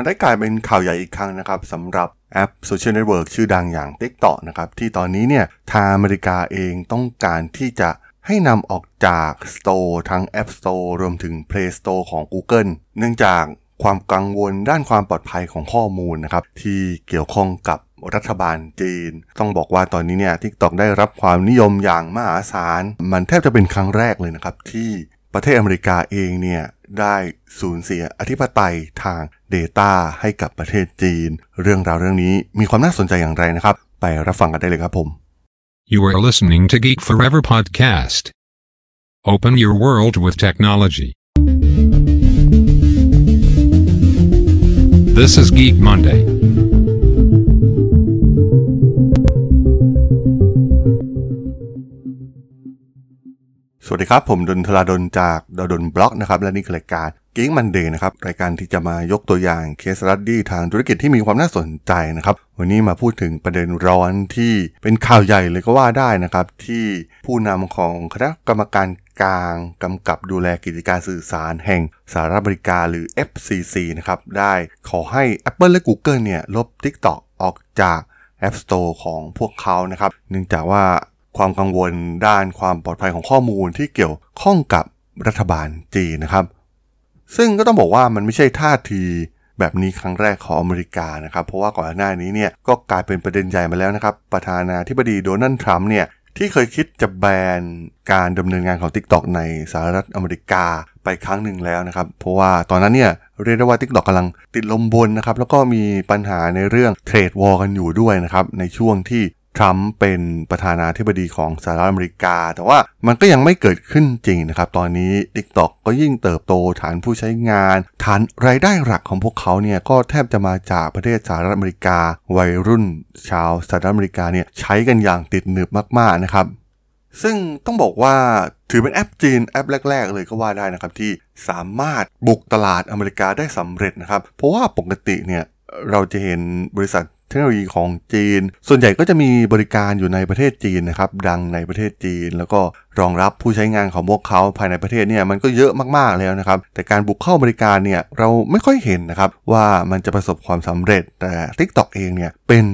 มันได้กลายเป็นข่าวใหญ่อีกครั้งนะครับสำหรับแอป social network ชื่อดังอย่าง TikTok นะครับที่ตอนนี้เนี่ยทางอเมริกาเองต้องการที่จะให้นำออกจาก Store ทั้ง App Store รวมถึง Play Store ของ Google เนื่องจากความกังวลด้านความปลอดภัยของข้อมูลนะครับที่เกี่ยวข้องกับรัฐบาลจีน ต้องบอกว่าตอนนี้เนี่ย TikTok ได้รับความนิยมอย่างมหาศาล มันแทบจะเป็นครั้งแรกเลยนะครับที่ประเทศอเมริกาเองเนี่ย ได้สูญเสียอธิปไตยทาง Data ให้กับประเทศจีน เรื่องราวเรื่องนี้มีความน่าสนใจอย่างไรนะครับ ไปรับฟังกันได้เลยครับผม You are listening to Geek Forever podcast. Open your world with technology. This is Geek Monday. สวัสดีครับ ผมด็อกเตอร์ดนจากด็อกเตอร์ดนบล็อกนะครับ และนี่คือรายการ Geek Monday นะครับ รายการที่จะมายกตัวอย่าง case study ทางธุรกิจที่มีความน่าสนใจนะครับ วันนี้มาพูดถึงประเด็นร้อนที่เป็นข่าวใหญ่เลยก็ว่าได้นะครับ ที่ผู้นำของคณะกรรมการกลางกำกับดูแลกิจการสื่อสารแห่งสหรัฐอเมริกาหรือ FCC นะครับได้ขอให้ Apple และ Google เนี่ยลบ TikTok ออกจาก App Store ของพวกเขานะครับเนื่องจากว่า ความกังวลด้านความปลอดภัยของข้อมูลที่เกี่ยวข้องกับรัฐบาลจีนนะครับ ซึ่งก็ต้องบอกว่ามันไม่ใช่ท่าทีแบบนี้ครั้งแรกของอเมริกานะครับ เพราะว่าก่อนหน้านี้เนี่ยก็กลายเป็นประเด็นใหญ่มาแล้วนะครับ ประธานาธิบดีโดนัลด์ทรัมป์เนี่ยที่เคยคิดจะแบนการดำเนินงานของ TikTok ในสหรัฐอเมริกาไปครั้งหนึ่งแล้วนะครับ เพราะว่าตอนนั้นเนี่ยเรียกได้ว่า TikTok กำลังติดลมบนนะครับ แล้วก็มีปัญหาในเรื่องเทรดวอลกันอยู่ด้วยนะครับ ในช่วงที่ ทรัมป์เป็นประธานาธิบดีของสหรัฐอเมริกา แต่ว่ามันก็ยังไม่เกิดขึ้นจริงนะครับ ตอนนี้ TikTok ก็ยิ่งเติบโตฐานผู้ใช้งาน ฐานรายได้หลักของพวกเขาเนี่ยก็แทบจะมาจากประเทศสหรัฐอเมริกา วัยรุ่น ชาวสหรัฐอเมริกาเนี่ยใช้กันอย่างติดหนึบมากๆนะครับซึ่งต้องบอกว่าถือเป็นแอปจีนแอปแรก ๆ เลยก็ว่าได้นะครับ ที่สามารถบุกตลาดอเมริกาได้สำเร็จนะครับ เพราะว่าปกติเนี่ยเราจะเห็นบริษัท เทคโนโลยีของจีน ส่วนใหญ่ก็จะมีบริการอยู่ในประเทศจีนนะครับ ดังในประเทศจีน แล้วก็รองรับผู้ใช้งานของพวกเขาภายในประเทศเนี่ยมันก็เยอะมากๆแล้วนะครับ แต่การบุกเข้าบริการเนี่ยเราไม่ค่อยเห็นนะครับว่ามันจะประสบความสำเร็จ แต่ TikTok เองเนี่ยเป็น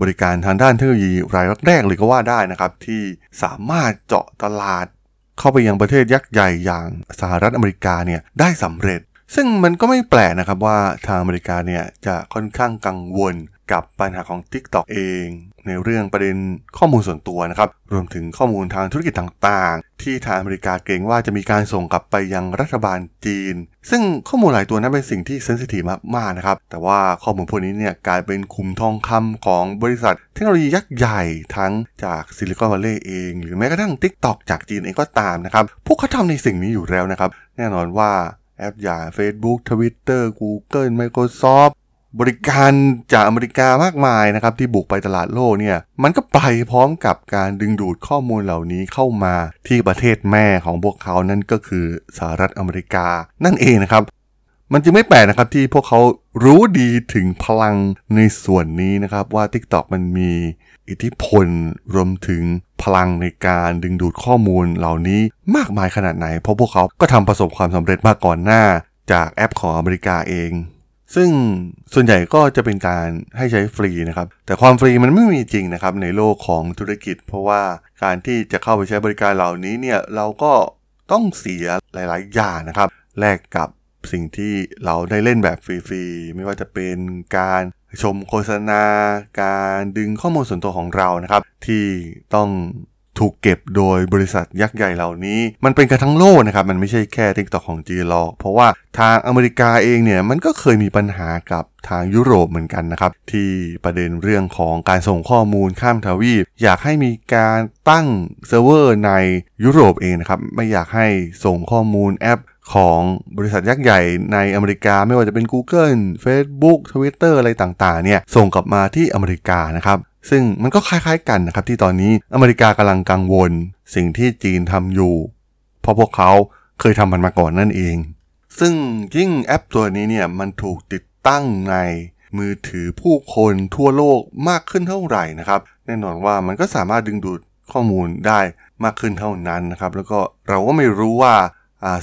บริการทางด้านเทคโนโลยีรายแรกเลยก็ว่าได้นะครับ ที่สามารถเจาะตลาด เข้าไปยังประเทศยักษ์ใหญ่อย่างสหรัฐอเมริกาเนี่ยได้สำเร็จซึ่งมันก็ไม่แปลกนะครับว่าทางอเมริกาเนี่ยจะค่อนข้างกังวล กับปัญหาของ TikTok เอง ในเรื่องประเด็นข้อมูลส่วนตัวนะครับ รวมถึงข้อมูลทางธุรกิจต่างๆ ที่ทางอเมริกาเกรงว่าจะมีการส่งกลับไปยังรัฐบาลจีน ซึ่งข้อมูลหลายตัวนั้นเป็นสิ่งที่ sensitive มากๆนะครับ แต่ว่าข้อมูลพวกนี้เนี่ยกลายเป็นขุมทองคำของบริษัท เทคโนโลยียักษ์ใหญ่ทั้งจากซิลิคอนวัลเลย์เอง หรือแม้กระทั่ง TikTok จากจีนเองก็ตามนะครับ พวกเขาทำในสิ่งนี้อยู่แล้วนะครับ แน่นอนว่าแอปอย่าง Facebook Twitter Google Microsoft บริการจากอเมริกามากมายนะครับที่บุกไปตลาดโลกเนี่ยมันก็ไปพร้อมกับการดึงดูดข้อมูลเหล่านี้เข้ามาที่ประเทศแม่ของพวกเขานั่นก็คือสหรัฐอเมริกานั่นเองนะครับมันจึงไม่แปลกนะครับที่พวกเขารู้ดีถึงพลังในส่วนนี้นะครับว่า TikTok มันมีอิทธิพลรวมถึงพลังในการดึงดูดข้อมูลเหล่านี้มากมายขนาดไหน เพราะพวกเขาก็ทำประสบความสำเร็จมาก่อนหน้าจากแอปของอเมริกาเอง ซึ่งส่วนใหญ่ก็จะเป็นการให้ใช้ฟรีนะครับ แต่ความฟรีมันไม่มีจริงนะครับในโลกของธุรกิจ เพราะว่าการที่จะเข้าไปใช้บริการเหล่านี้เนี่ยเราก็ต้องเสียหลาย ๆ อย่างนะครับ แลกกับสิ่งที่เราได้เล่นแบบฟรีๆ ไม่ว่าจะเป็นการชมโฆษณา การดึงข้อมูลส่วนตัวของเรานะครับ ที่ต้อง ถูกเก็บโดยบริษัทยักษ์ใหญ่เหล่านี้ มันเป็นกันทั้งโลกนะครับ มันไม่ใช่แค่ TikTok ของจีนหรอก เพราะว่าทางอเมริกาเองเนี่ย มันก็เคยมีปัญหากับทางยุโรปเหมือนกันนะครับ ที่ประเด็นเรื่องของการส่งข้อมูลข้ามทวีป อยากให้มีการตั้งเซิร์ฟเวอร์ในยุโรปเองนะครับ ไม่อยากให้ส่งข้อมูลแอป ของบริษัทยักษ์ใหญ่ในอเมริกาไม่ว่าจะเป็น Google Facebook Twitter อะไรต่างๆเนี่ยส่งกลับมาที่อเมริกานะครับซึ่งมันก็คล้ายๆกันนะครับที่ตอนนี้อเมริกากำลังกังวล สิ่งที่จีนทำอยู่ เพราะพวกเขาเคยทำมันมาก่อนนั่นเอง ซึ่งยิ่งแอปตัวนี้เนี่ยมันถูกติดตั้งในมือถือผู้คนทั่วโลกมากขึ้นเท่าไหร่นะครับ แน่นอนว่ามันก็สามารถดึงดูดข้อมูลได้มากขึ้นเท่านั้นนะครับ แล้วก็เราก็ไม่รู้ว่าอ่า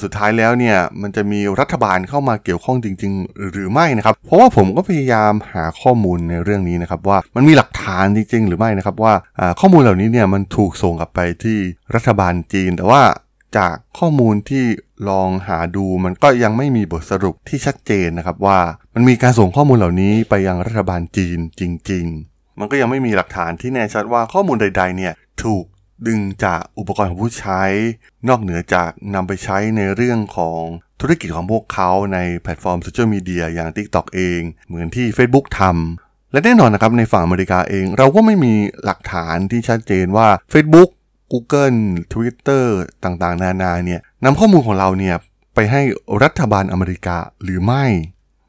สุดท้ายแล้วเนี่ยมันจะมีรัฐบาลเข้ามาเกี่ยวข้องจริง ๆ หรือไม่นะครับ เพราะว่าผมก็พยายามหาข้อมูลในเรื่องนี้นะครับว่ามันมีหลักฐานจริง ๆ หรือไม่นะครับว่าอ่าข้อมูลเหล่านี้เนี่ยมันถูกส่งกลับไปที่รัฐบาลจีน แต่ว่าจากข้อมูลที่ลองหาดูมันก็ยังไม่มีบทสรุปที่ชัดเจนนะครับว่ามันมีการส่งข้อมูลเหล่านี้ไปยังรัฐบาลจีนจจริง ๆ มันก็ยังไม่มีหลักฐานที่แน่ชัดว่าข้อมูลใด ๆ เนี่ยถูก ดึงจากอุปกรณ์ของผู้ใช้ นอกเหนือจากนำไปใช้ในเรื่องของธุรกิจของพวกเขาใน platform social media อย่าง TikTok เอง เหมือนที่ Facebook ทำและแน่นอนนะครับในฝั่งอเมริกาเอง เราก็ไม่มีหลักฐานที่ชัดเจนว่า Facebook Google Twitter ต่างๆ นานาเนี่ยนำข้อมูลของเราเนี่ยไปให้รัฐบาลอเมริกาหรือไม่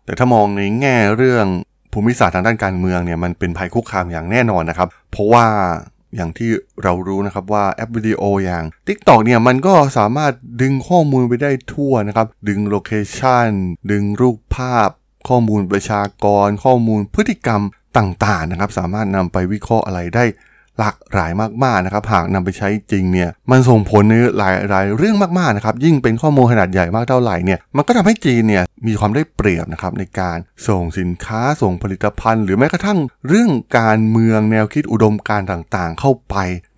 แต่ถ้ามองในแง่เรื่องภูมิศาสตร์ทางด้านการเมืองเนี่ยมันเป็นภัยคุกคามอย่างแน่นอนนะครับ เพราะว่า อย่างที่เรารู้นะครับว่าแอปวิดีโออย่าง TikTok เนี่ยมันก็สามารถดึงข้อมูลไปได้ทั่วนะครับ ดึง location ดึงรูปภาพ ข้อมูลประชากร ข้อมูลพฤติกรรมต่างๆนะครับ สามารถนำไปวิเคราะห์อะไรได้ หลากหลายมากๆนะครับหากนำไปใช้จริงเนี่ยมันส่งผลในหลายหลายเรื่องมากๆนะครับยิ่งเป็นข้อมูลขนาดใหญ่มากเท่าไหร่เนี่ยมันก็ทำให้จีนเนี่ยมีความได้เปรียบนะครับในการส่งสินค้าส่งผลิตภัณฑ์ หรือแม้กระทั่งเรื่องการเมืองแนวคิดอุดมการต่างๆ เข้าไป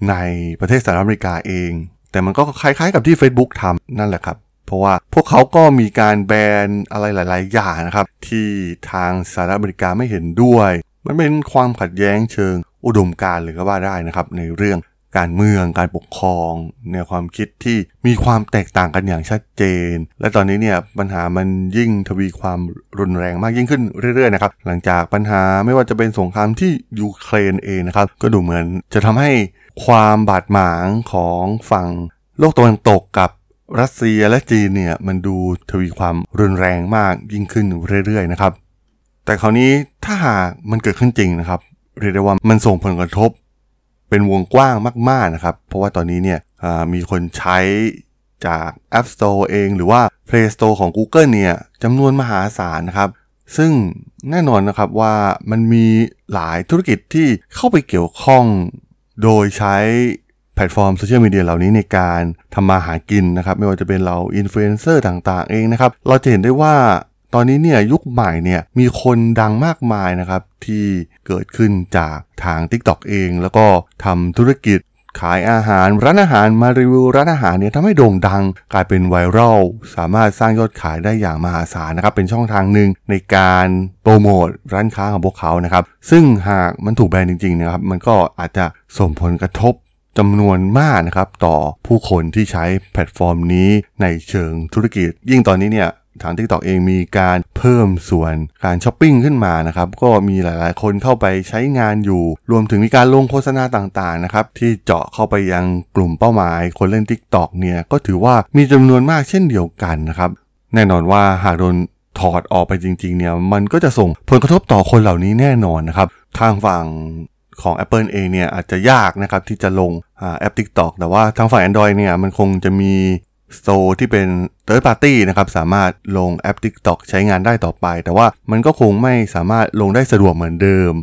ในประเทศสหรัฐอเมริกาเอง แต่มันก็คล้ายๆกับที่ Facebook ทำนั่นแหละครับเพราะว่าพวกเขาก็มีการแบนอะไรหลาย ๆ อย่างนะครับ ที่ทางสหรัฐอเมริกาไม่เห็นด้วย มันเป็นความขัดแย้งเชิง อุดมการณ์เลยก็ว่าได้นะครับ ในเรื่องการเมืองการปกครองแนวความคิดที่มีความแตกต่างกันอย่างชัดเจน และตอนนี้เนี่ยปัญหามันยิ่งทวีความรุนแรงมากยิ่งขึ้นเรื่อยๆนะครับหลังจากปัญหาไม่ว่าจะเป็นสงครามที่ยูเครนเองนะครับ ก็ดูเหมือนจะทำให้ความบาดหมางของฝั่งโลกตะวันตกกับรัสเซียและจีนเนี่ยมันดูทวีความรุนแรงมากยิ่งขึ้นเรื่อยๆนะครับแต่คราวนี้ถ้าหากมันเกิดขึ้นจริงนะครับ เรียกได้ว่ามันส่งผลกระทบ เป็นวงกว้างมากๆนะครับ เพราะว่าตอนนี้เนี่ยมีคนใช้จาก App Store เองหรือว่า Play Store ของ Google เนี่ยจำนวนมหาศาลนะครับ ซึ่งแน่นอนนะครับว่ามันมีหลายธุรกิจที่เข้าไปเกี่ยวข้องโดยใช้แพลตฟอร์มโซเชียลมีเดียเหล่านี้ในการทำมาหากินนะครับ ไม่ว่าจะเป็นเราอินฟลูเอนเซอร์ต่างๆเองนะครับ เราจะเห็นได้ว่า ตอนนี้เนี่ยยุคใหม่เนี่ยมีคนดังมากมายนะครับที่เกิดขึ้นจากทาง TikTok เอง แล้วก็ทำธุรกิจขายอาหารร้านอาหารมารีวิวร้านอาหารเนี่ยทำให้โด่งดัง กลายเป็นไวรัลสามารถสร้างยอดขายได้อย่างมหาศาลนะครับ เป็นช่องทางหนึ่งในการโปรโมทร้านค้าของพวกเขานะครับ ซึ่งหากมันถูกแบนจริงๆนะครับมันก็อาจจะส่งผลกระทบจำนวนมากนะครับ ต่อผู้คนที่ใช้แพลตฟอร์มนี้ในเชิงธุรกิจ ยิ่งตอนนี้เนี่ย ทาง TikTok เองมีการเพิ่มส่วนการช้อปปิ้งขึ้นมานะครับ ก็มีหลายๆ คนเข้าไปใช้งานอยู่ รวมถึงมีการลงโฆษณาต่างๆนะครับที่เจาะเข้าไปยังกลุ่มเป้าหมาย คนเล่น TikTok เนี่ยก็ถือว่ามีจำนวนมากเช่นเดียวกันนะครับ แน่นอนว่าหากโดนถอดออกไปจริงๆเนี่ยมันก็จะส่งผลกระทบต่อคนเหล่านี้แน่นอนนะครับ ทางฝั่งของ Apple เองเนี่ยอาจจะยากนะครับที่จะลงแอป TikTok แต่ว่าทางฝั่ง Android เนี่ยมันคงจะมี โตร์ที่เป็น third party นะครับ สามารถลงแอป TikTok ใช้งานได้ต่อไป แต่ว่ามันก็คงไม่สามารถลงได้สะดวกเหมือนเดิม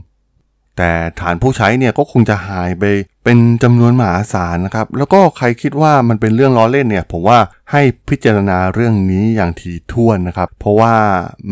แต่ฐานผู้ใช้เนี่ยก็คงจะหายไปเป็นจำนวนมหาศาลนะครับ แล้วก็ใครคิดว่ามันเป็นเรื่องล้อเล่นเนี่ย ผมว่าให้พิจารณาเรื่องนี้อย่างถี่ถ้วนนะครับ เพราะว่า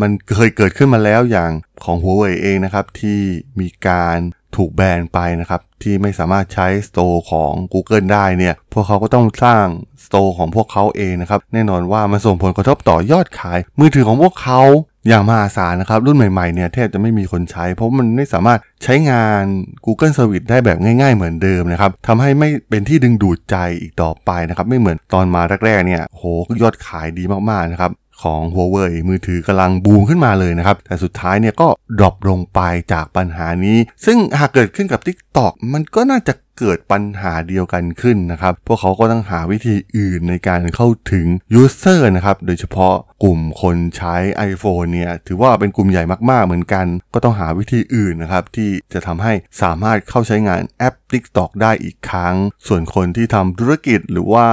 มันเคยเกิดขึ้นมาแล้วอย่างของ Huawei เองนะครับที่มีการถูกแบนไปนะครับ ที่ไม่สามารถใช้สโตร์ของ Google ได้เนี่ย พวกเขาก็ต้องสร้าง สโตร์ของพวกเขาเองนะครับ แน่นอนว่ามันส่งผลกระทบต่อยอดขาย มือถือของพวกเขาอย่างมหาศาลนะครับ รุ่นใหม่ๆเนี่ยแทบจะไม่มีคนใช้ เพราะมันไม่สามารถใช้งาน Google Service ได้แบบง่ายๆเหมือนเดิมนะครับทำให้ไม่เป็นที่ดึงดูดใจอีกต่อไปนะครับ ไม่เหมือนตอนมาแรกๆเนี่ยโหยอดขายดีมากๆนะครับของ Huawei มือถือกำลังบูมขึ้นมาเลยนะครับ แต่สุดท้ายเนี่ยก็ดรอปลงไปจากปัญหานี้ ซึ่งหากเกิดขึ้นกับ TikTok มันก็น่าจะ เกิดปัญหาเดียวกันขึ้นนะครับ พวกเขาก็ต้องหาวิธีอื่นในการเข้าถึง user นะครับ โดยเฉพาะกลุ่มคนใช้ iPhone เนี่ย ถือว่าเป็นกลุ่มใหญ่มากๆเหมือนกัน ก็ต้องหาวิธีอื่นนะครับ ที่จะทำให้สามารถเข้าใช้งานแอป TikTok ได้อีกครั้ง ส่วนคนที่ทำธุรกิจหรือว่า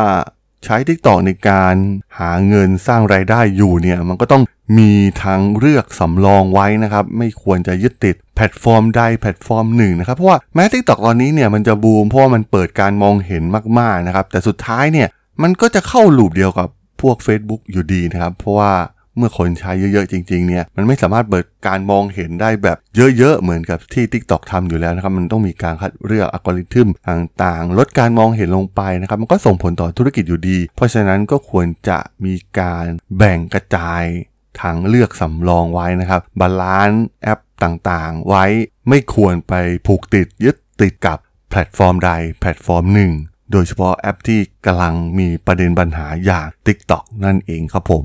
ใช้ TikTok ในการหาเงินสร้างไรายได้อยู่เนี่ยมันก็ต้องมีทางเลือกสำรองไว้นะครับ ไม่ควรจะยึดติดแพลตฟอร์มใดแพลตฟอร์มหนึ่งนะครับเพราะว่าแม้ TikTok ตอนนี้เนี่ยมันจะบูมเพราะมันเปิดการมองเห็นมากๆนะครับแต่สุดท้ายเนี่ยมันก็จะเข้า loop เดียวกับพวก Facebook อยู่ดีนะครับ เพราะว่า เมื่อคนใช้เยอะๆจริงๆเนี่ยมันไม่สามารถเปิดการมองเห็นได้แบบเยอะๆเหมือนกับที่ TikTok ทำอยู่แล้วนะครับมันต้องมีการคัดเลือกอัลกอริทึมต่างๆ ลดการมองเห็นลงไปนะครับมันก็ส่งผลต่อธุรกิจอยู่ดี เพราะฉะนั้นก็ควรจะมีการแบ่งกระจายทางเลือกสำรองไว้นะครับ balance แอปต่างๆ ไว้ไม่ควรไปผูกติดยึดติดกับแพลตฟอร์มใดแพลตฟอร์มหนึ่ง โดยเฉพาะแอปที่กำลังมีประเด็นปัญหาอย่าง TikTok นั่นเองครับผม